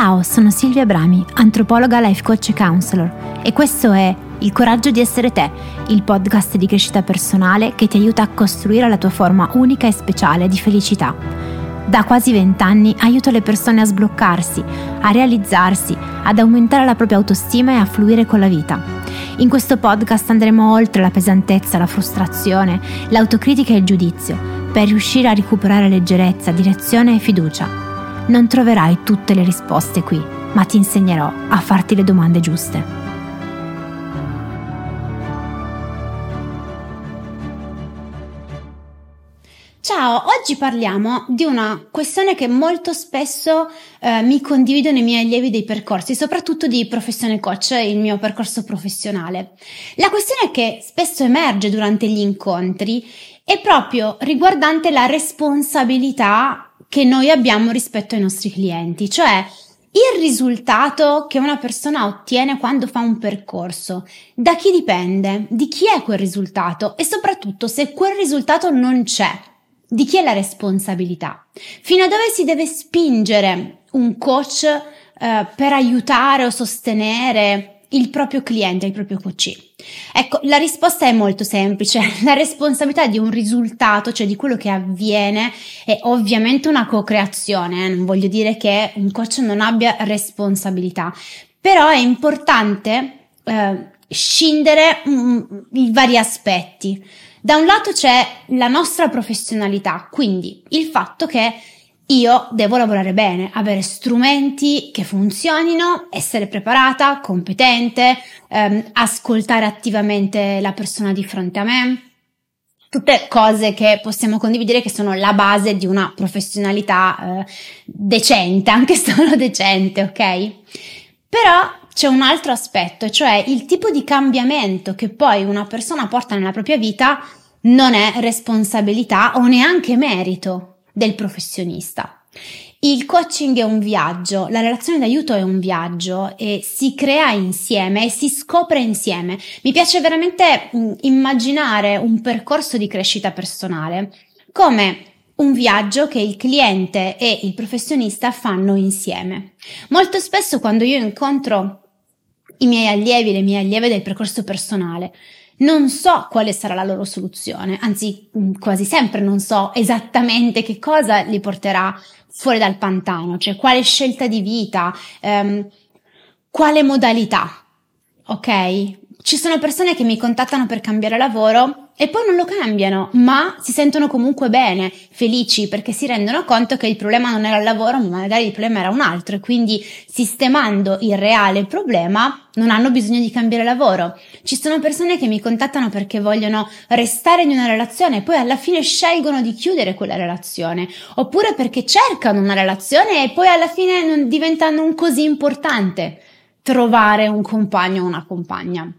Ciao, sono Silvia Brami, antropologa, life coach e counselor e questo è Il coraggio di essere te, il podcast di crescita personale che ti aiuta a costruire la tua forma unica e speciale di felicità. Da quasi vent'anni aiuto le persone a sbloccarsi, a realizzarsi, ad aumentare la propria autostima e a fluire con la vita. In questo podcast andremo oltre la pesantezza, la frustrazione, l'autocritica e il giudizio, per riuscire a recuperare leggerezza, direzione e fiducia non troverai tutte le risposte qui, ma ti insegnerò a farti le domande giuste. Ciao, oggi parliamo di una questione che molto spesso eh, mi condividono i miei allievi dei percorsi, soprattutto di professione coach, il mio percorso professionale. La questione che spesso emerge durante gli incontri è proprio riguardante la responsabilità che noi abbiamo rispetto ai nostri clienti, cioè il risultato che una persona ottiene quando fa un percorso, da chi dipende, di chi è quel risultato? E soprattutto se quel risultato non c'è, di chi è la responsabilità, fino a dove si deve spingere un coach eh, per aiutare o sostenere il proprio cliente, il proprio coach. Ecco, la risposta è molto semplice. La responsabilità di un risultato, cioè di quello che avviene, è ovviamente una co-creazione. Eh? Non voglio dire che un coach non abbia responsabilità, però è importante eh, scindere mm, i vari aspetti. Da un lato c'è la nostra professionalità, quindi il fatto che io devo lavorare bene, avere strumenti che funzionino, essere preparata, competente, ehm, ascoltare attivamente la persona di fronte a me. Tutte cose che possiamo condividere che sono la base di una professionalità eh, decente, anche solo decente, ok? Però c'è un altro aspetto, cioè il tipo di cambiamento che poi una persona porta nella propria vita non è responsabilità o neanche merito del professionista. Il coaching è un viaggio, la relazione d'aiuto è un viaggio e si crea insieme e si scopre insieme. Mi piace veramente mm, immaginare un percorso di crescita personale come un viaggio che il cliente e il professionista fanno insieme. Molto spesso quando io incontro i miei allievi, le mie allieve del percorso personale, non so quale sarà la loro soluzione, anzi mm, quasi sempre non so esattamente che cosa li porterà fuori dal pantano, cioè quale scelta di vita, ehm, quale modalità, ok? Ci sono persone che mi contattano per cambiare lavoro e poi non lo cambiano, ma si sentono comunque bene, felici, perché si rendono conto che il problema non era il lavoro, ma magari il problema era un altro e quindi sistemando il reale problema non hanno bisogno di cambiare lavoro. Ci sono persone che mi contattano perché vogliono restare in una relazione e poi alla fine scelgono di chiudere quella relazione, oppure perché cercano una relazione e poi alla fine non diventa non così importante trovare un compagno o una compagna.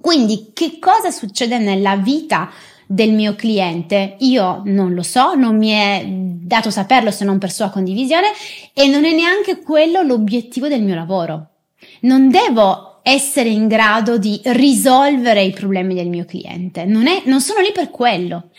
Quindi che cosa succede nella vita del mio cliente? Io non lo so, non mi è dato saperlo se non per sua condivisione e non è neanche quello l'obiettivo del mio lavoro. Non devo essere in grado di risolvere i problemi del mio cliente, non, è, non sono lì per quello.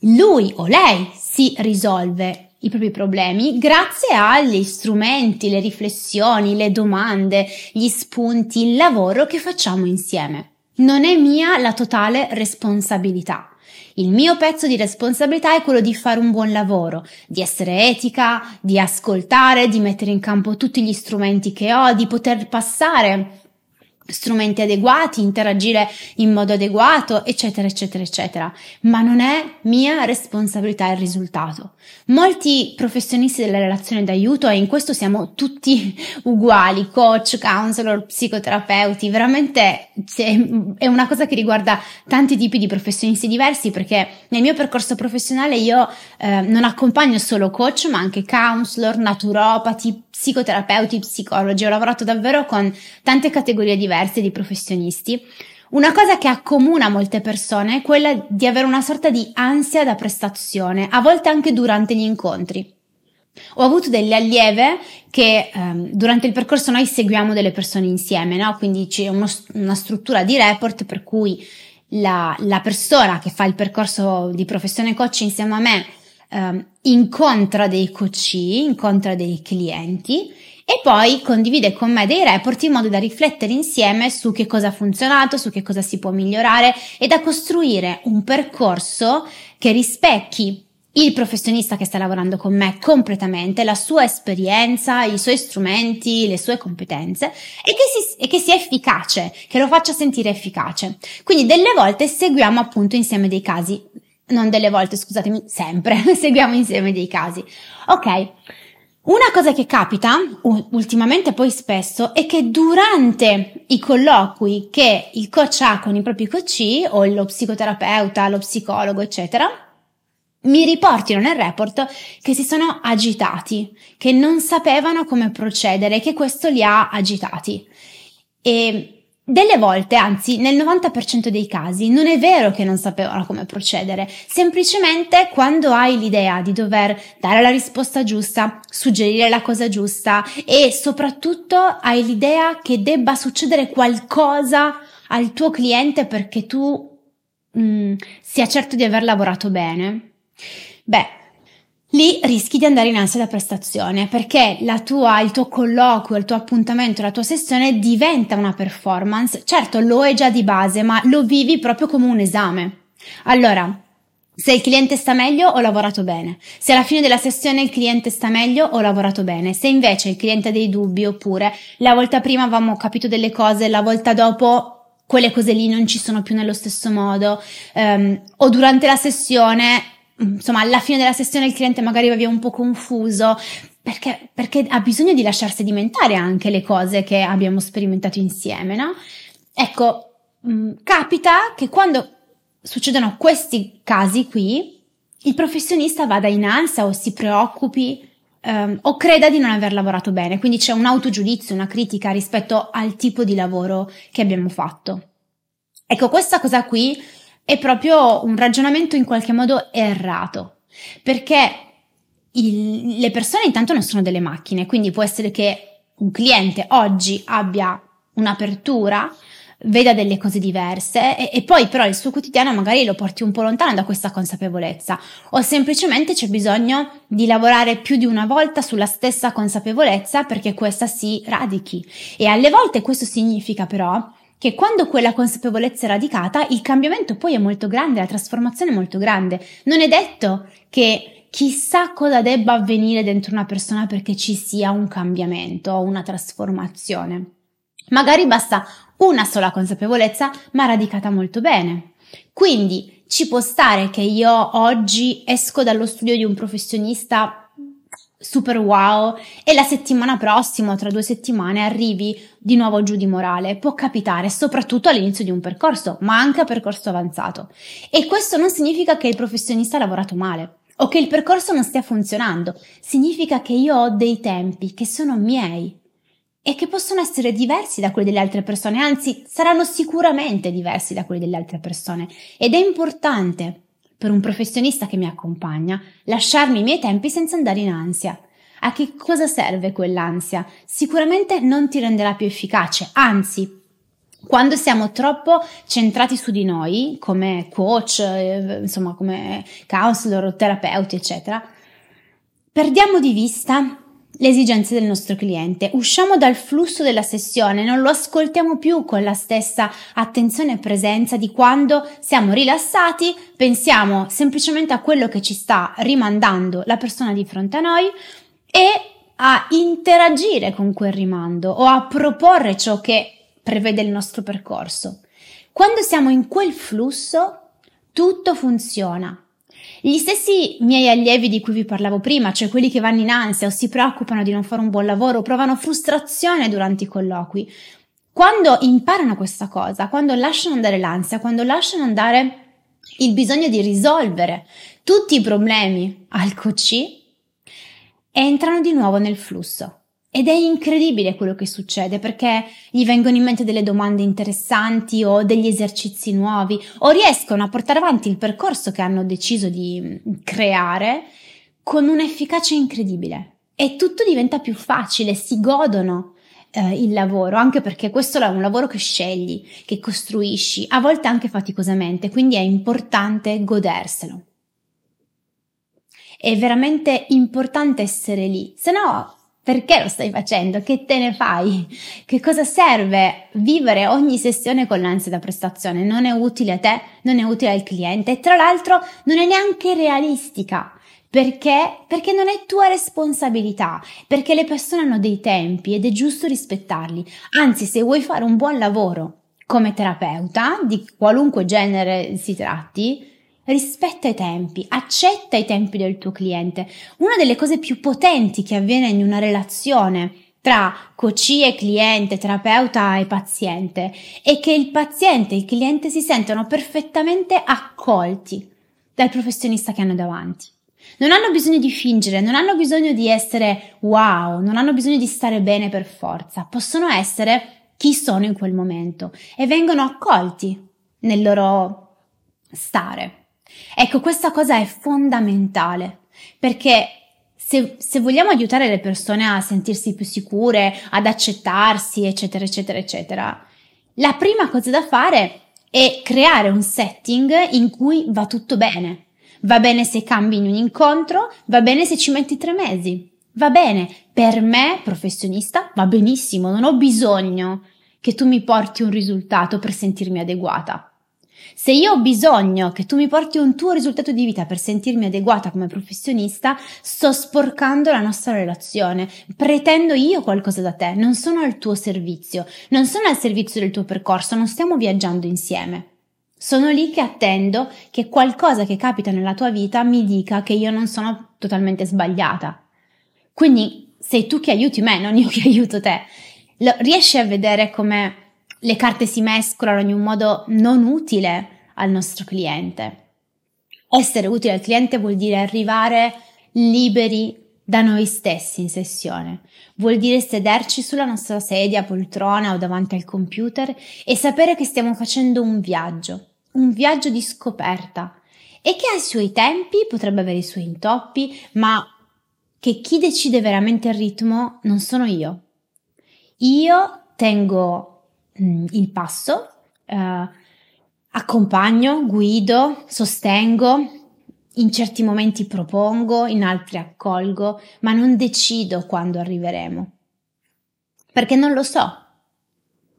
Lui o lei si risolve i propri problemi grazie agli strumenti, le riflessioni, le domande, gli spunti, il lavoro che facciamo insieme. Non è mia la totale responsabilità. Il mio pezzo di responsabilità è quello di fare un buon lavoro, di essere etica, di ascoltare, di mettere in campo tutti gli strumenti che ho, di poter passare strumenti adeguati, interagire in modo adeguato, eccetera, eccetera, eccetera. Ma non è mia responsabilità il risultato. Molti professionisti della relazione d'aiuto, e in questo siamo tutti uguali, coach, counselor, psicoterapeuti, veramente è una cosa che riguarda tanti tipi di professionisti diversi perché nel mio percorso professionale io eh, non accompagno solo coach, ma anche counselor, naturopati, psicoterapeuti, psicologi. Ho lavorato davvero con tante categorie diverse diverse di professionisti, una cosa che accomuna molte persone è quella di avere una sorta di ansia da prestazione, a volte anche durante gli incontri. Ho avuto delle allieve che ehm, durante il percorso noi seguiamo delle persone insieme, no? quindi c'è uno, una struttura di report per cui la, la, persona che fa il percorso di professione coach insieme a me eh, incontra dei coach, incontra dei clienti e poi condivide con me dei report in modo da riflettere insieme su che cosa ha funzionato, su che cosa si può migliorare e da costruire un percorso che rispecchi il professionista che sta lavorando con me completamente, la sua esperienza, i suoi strumenti, le sue competenze e che, si, e che sia efficace, che lo faccia sentire efficace. Quindi delle volte seguiamo appunto insieme dei casi, non delle volte, scusatemi, sempre seguiamo insieme dei casi. Ok. Una cosa che capita, ultimamente poi spesso, è che durante i colloqui che il coach ha con i propri coach o lo psicoterapeuta, lo psicologo, eccetera, mi riportino nel report che si sono agitati, che non sapevano come procedere, che questo li ha agitati. E delle volte, anzi nel 90% dei casi, non è vero che non sapevano come procedere, semplicemente quando hai l'idea di dover dare la risposta giusta, suggerire la cosa giusta e soprattutto hai l'idea che debba succedere qualcosa al tuo cliente perché tu mm, sia certo di aver lavorato bene, Beh, lì rischi di andare in ansia da prestazione perché tua, il tuo colloquio, il tuo appuntamento, la tua sessione diventa una performance. Certo, lo è già di base, ma lo vivi proprio come un esame. Allora, se il cliente sta meglio, ho lavorato bene. Se alla fine della sessione il cliente sta meglio, ho lavorato bene. Se invece il cliente ha dei dubbi, oppure la volta prima avevamo capito delle cose, la volta dopo quelle cose lì non ci sono più nello stesso modo, um, o durante la sessione insomma, alla fine della sessione il cliente magari va via un po' confuso perché, perché ha bisogno di lasciarsi sedimentare anche le cose che abbiamo sperimentato insieme, no? Ecco, mh, mm, capita che quando succedono questi casi qui, il professionista vada in ansia o si preoccupi um, o creda di non aver lavorato bene, quindi c'è un autogiudizio, una critica rispetto al tipo di lavoro che abbiamo fatto. Ecco, questa cosa qui è proprio un ragionamento in qualche modo errato, perché il, le persone intanto non sono delle macchine, quindi può essere che un cliente oggi abbia un'apertura, veda delle cose diverse e, e, poi però il suo quotidiano magari lo porti un po' lontano da questa consapevolezza. O semplicemente c'è bisogno di lavorare più di una volta sulla stessa consapevolezza perché questa si radichi. E alle volte questo significa però che quando quella consapevolezza è radicata, il cambiamento poi è molto grande, la trasformazione è molto grande. Non è detto che chissà cosa debba avvenire dentro una persona perché ci sia un cambiamento o una trasformazione. Magari basta una sola consapevolezza, ma radicata molto bene. Quindi ci può stare che io oggi esco dallo studio di un professionista super wow e la settimana prossima tra due settimane arrivi di nuovo giù di morale. Può capitare soprattutto all'inizio di un percorso, ma anche a percorso avanzato. E questo non significa che il professionista ha lavorato male o che il percorso non stia funzionando. Significa che io ho dei tempi che sono miei e che possono essere diversi da quelli delle altre persone, anzi saranno sicuramente diversi da quelli delle altre persone. Ed è importante per un professionista che mi accompagna, lasciarmi i miei tempi senza andare in ansia. A che cosa serve quell'ansia? Sicuramente non ti renderà più efficace, anzi, quando siamo troppo centrati su di noi, come coach, eh, insomma, come counselor, terapeuti, eccetera, perdiamo di vista le esigenze del nostro cliente, usciamo dal flusso della sessione, non lo ascoltiamo più con la stessa attenzione e presenza di quando siamo rilassati, pensiamo semplicemente a quello che ci sta rimandando la persona di fronte a noi e a interagire con quel rimando o a proporre ciò che prevede il nostro percorso. Quando siamo in quel flusso, tutto funziona, gli stessi miei allievi di cui vi parlavo prima, cioè quelli che vanno in ansia o si preoccupano di non fare un buon lavoro, provano frustrazione durante i colloqui. Quando imparano questa cosa, quando lasciano andare l'ansia, quando lasciano andare il bisogno di risolvere tutti i problemi al coach, entrano di nuovo nel flusso. Ed è incredibile quello che succede perché gli vengono in mente delle domande interessanti o degli esercizi nuovi o riescono a portare avanti il percorso che hanno deciso di mm, creare con un'efficacia incredibile. E tutto diventa più facile, si godono eh, il lavoro, anche perché questo è un lavoro che scegli, che costruisci, a volte anche faticosamente, quindi è importante goderselo. È veramente importante essere lì, se no perché lo stai facendo? Che te ne fai? Che cosa serve vivere ogni sessione con l'ansia da prestazione? Non è utile a te, non è utile al cliente e tra l'altro non è neanche realistica. Perché? Perché non è tua responsabilità, perché le persone hanno dei tempi ed è giusto rispettarli. Anzi, se vuoi fare un buon lavoro come terapeuta, di qualunque genere si tratti, rispetta i tempi, accetta i tempi del tuo cliente. Una delle cose più potenti che avviene in una relazione tra coach e cliente, terapeuta e paziente è che il paziente e il cliente si sentono perfettamente accolti dal professionista che hanno davanti. Non hanno bisogno di fingere, non hanno bisogno di essere wow, non hanno bisogno di stare bene per forza, possono essere chi sono in quel momento e vengono accolti nel loro stare. Ecco, questa cosa è fondamentale perché se, se, vogliamo aiutare le persone a sentirsi più sicure, ad accettarsi, eccetera, eccetera, eccetera, la prima cosa da fare è creare un setting in cui va tutto bene. Va bene se cambi in un incontro, va bene se ci metti tre mesi. Va bene, per me, professionista, va benissimo, non ho bisogno che tu mi porti un risultato per sentirmi adeguata. Se io ho bisogno che tu mi porti un tuo risultato di vita per sentirmi adeguata come professionista, sto sporcando la nostra relazione. Pretendo io qualcosa da te, non sono al tuo servizio, non sono al servizio del tuo percorso, non stiamo viaggiando insieme. Sono lì che attendo che qualcosa che capita nella tua vita mi dica che io non sono totalmente sbagliata. Quindi sei tu che aiuti me, non io che aiuto te. Lo, riesci a vedere come le carte si mescolano in un modo non utile al nostro cliente. Essere utile al cliente vuol dire arrivare liberi da noi stessi in sessione. Vuol dire sederci sulla nostra sedia, poltrona o davanti al computer e sapere che stiamo facendo un viaggio, un viaggio di scoperta e che ha i suoi tempi, potrebbe avere i suoi intoppi, ma che chi decide veramente il ritmo non sono io. Io tengo Mm, il passo, eh, accompagno, guido, sostengo, in certi momenti propongo, in altri accolgo, ma non decido quando arriveremo. Perché non lo so.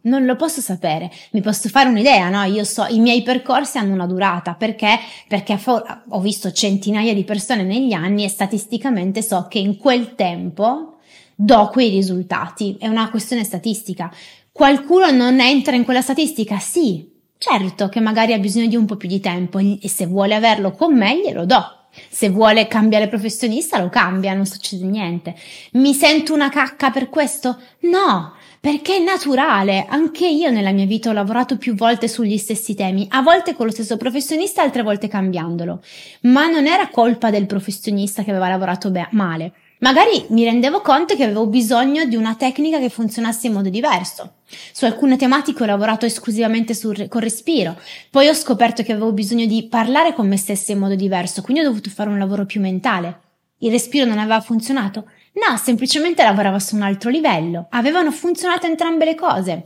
Non lo posso sapere, mi posso fare un'idea, no? Io so, i miei percorsi hanno una durata, perché? Perché ho visto centinaia di persone negli anni e statisticamente so che in quel tempo do quei risultati, è una questione statistica. Qualcuno non entra in quella statistica? Sì, certo che magari ha bisogno di un po' più di tempo e se vuole averlo con me glielo do. Se vuole cambiare professionista lo cambia, non succede niente. Mi sento una cacca per questo? No, perché è naturale. Anche io nella mia vita ho lavorato più volte sugli stessi temi, a volte con lo stesso professionista, altre volte cambiandolo. Ma non era colpa del professionista che aveva lavorato be- male Magari mi rendevo conto che avevo bisogno di una tecnica che funzionasse in modo diverso. Su alcune tematiche ho lavorato esclusivamente sul, col respiro, poi ho scoperto che avevo bisogno di parlare con me stessa in modo diverso, quindi ho dovuto fare un lavoro più mentale. Il respiro non aveva funzionato? No, semplicemente lavorava su un altro livello. Avevano funzionato entrambe le cose.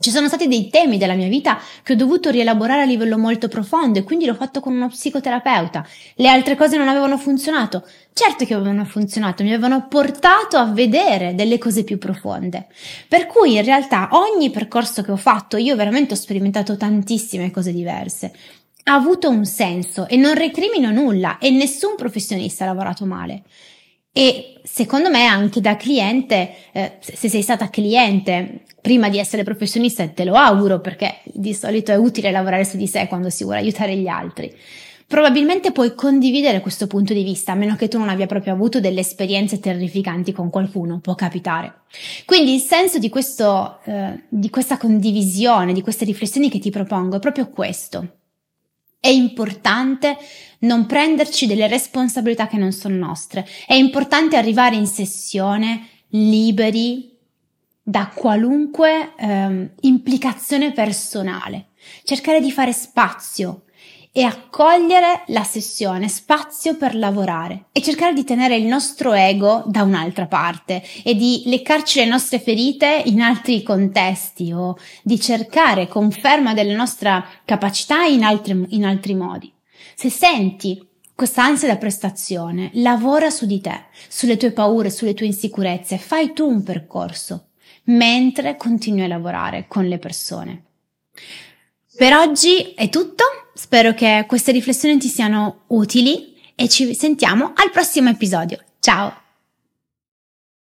Ci sono stati dei temi della mia vita che ho dovuto rielaborare a livello molto profondo e quindi l'ho fatto con uno psicoterapeuta. Le altre cose non avevano funzionato. Certo che avevano funzionato, mi avevano portato a vedere delle cose più profonde. Per cui in realtà ogni percorso che ho fatto, io veramente ho sperimentato tantissime cose diverse. Ha avuto un senso e non recrimino nulla e nessun professionista ha lavorato male. E secondo me anche da cliente, eh, se sei stata cliente prima di essere professionista, te lo auguro perché di solito è utile lavorare su di sé quando si vuole aiutare gli altri. Probabilmente puoi condividere questo punto di vista, a meno che tu non abbia proprio avuto delle esperienze terrificanti con qualcuno, può capitare. Quindi il senso di, questo, eh, di questa condivisione, di queste riflessioni che ti propongo è proprio questo. È importante non prenderci delle responsabilità che non sono nostre. È importante arrivare in sessione liberi da qualunque ehm, implicazione personale. Cercare di fare spazio e accogliere la sessione, spazio per lavorare e cercare di tenere il nostro ego da un'altra parte e di leccarci le nostre ferite in altri contesti o di cercare conferma della nostra capacità in altri, in altri modi. Se senti questa ansia da prestazione, lavora su di te, sulle tue paure, sulle tue insicurezze, fai tu un percorso, mentre continui a lavorare con le persone. Per oggi è tutto, spero che queste riflessioni ti siano utili e ci sentiamo al prossimo episodio. Ciao!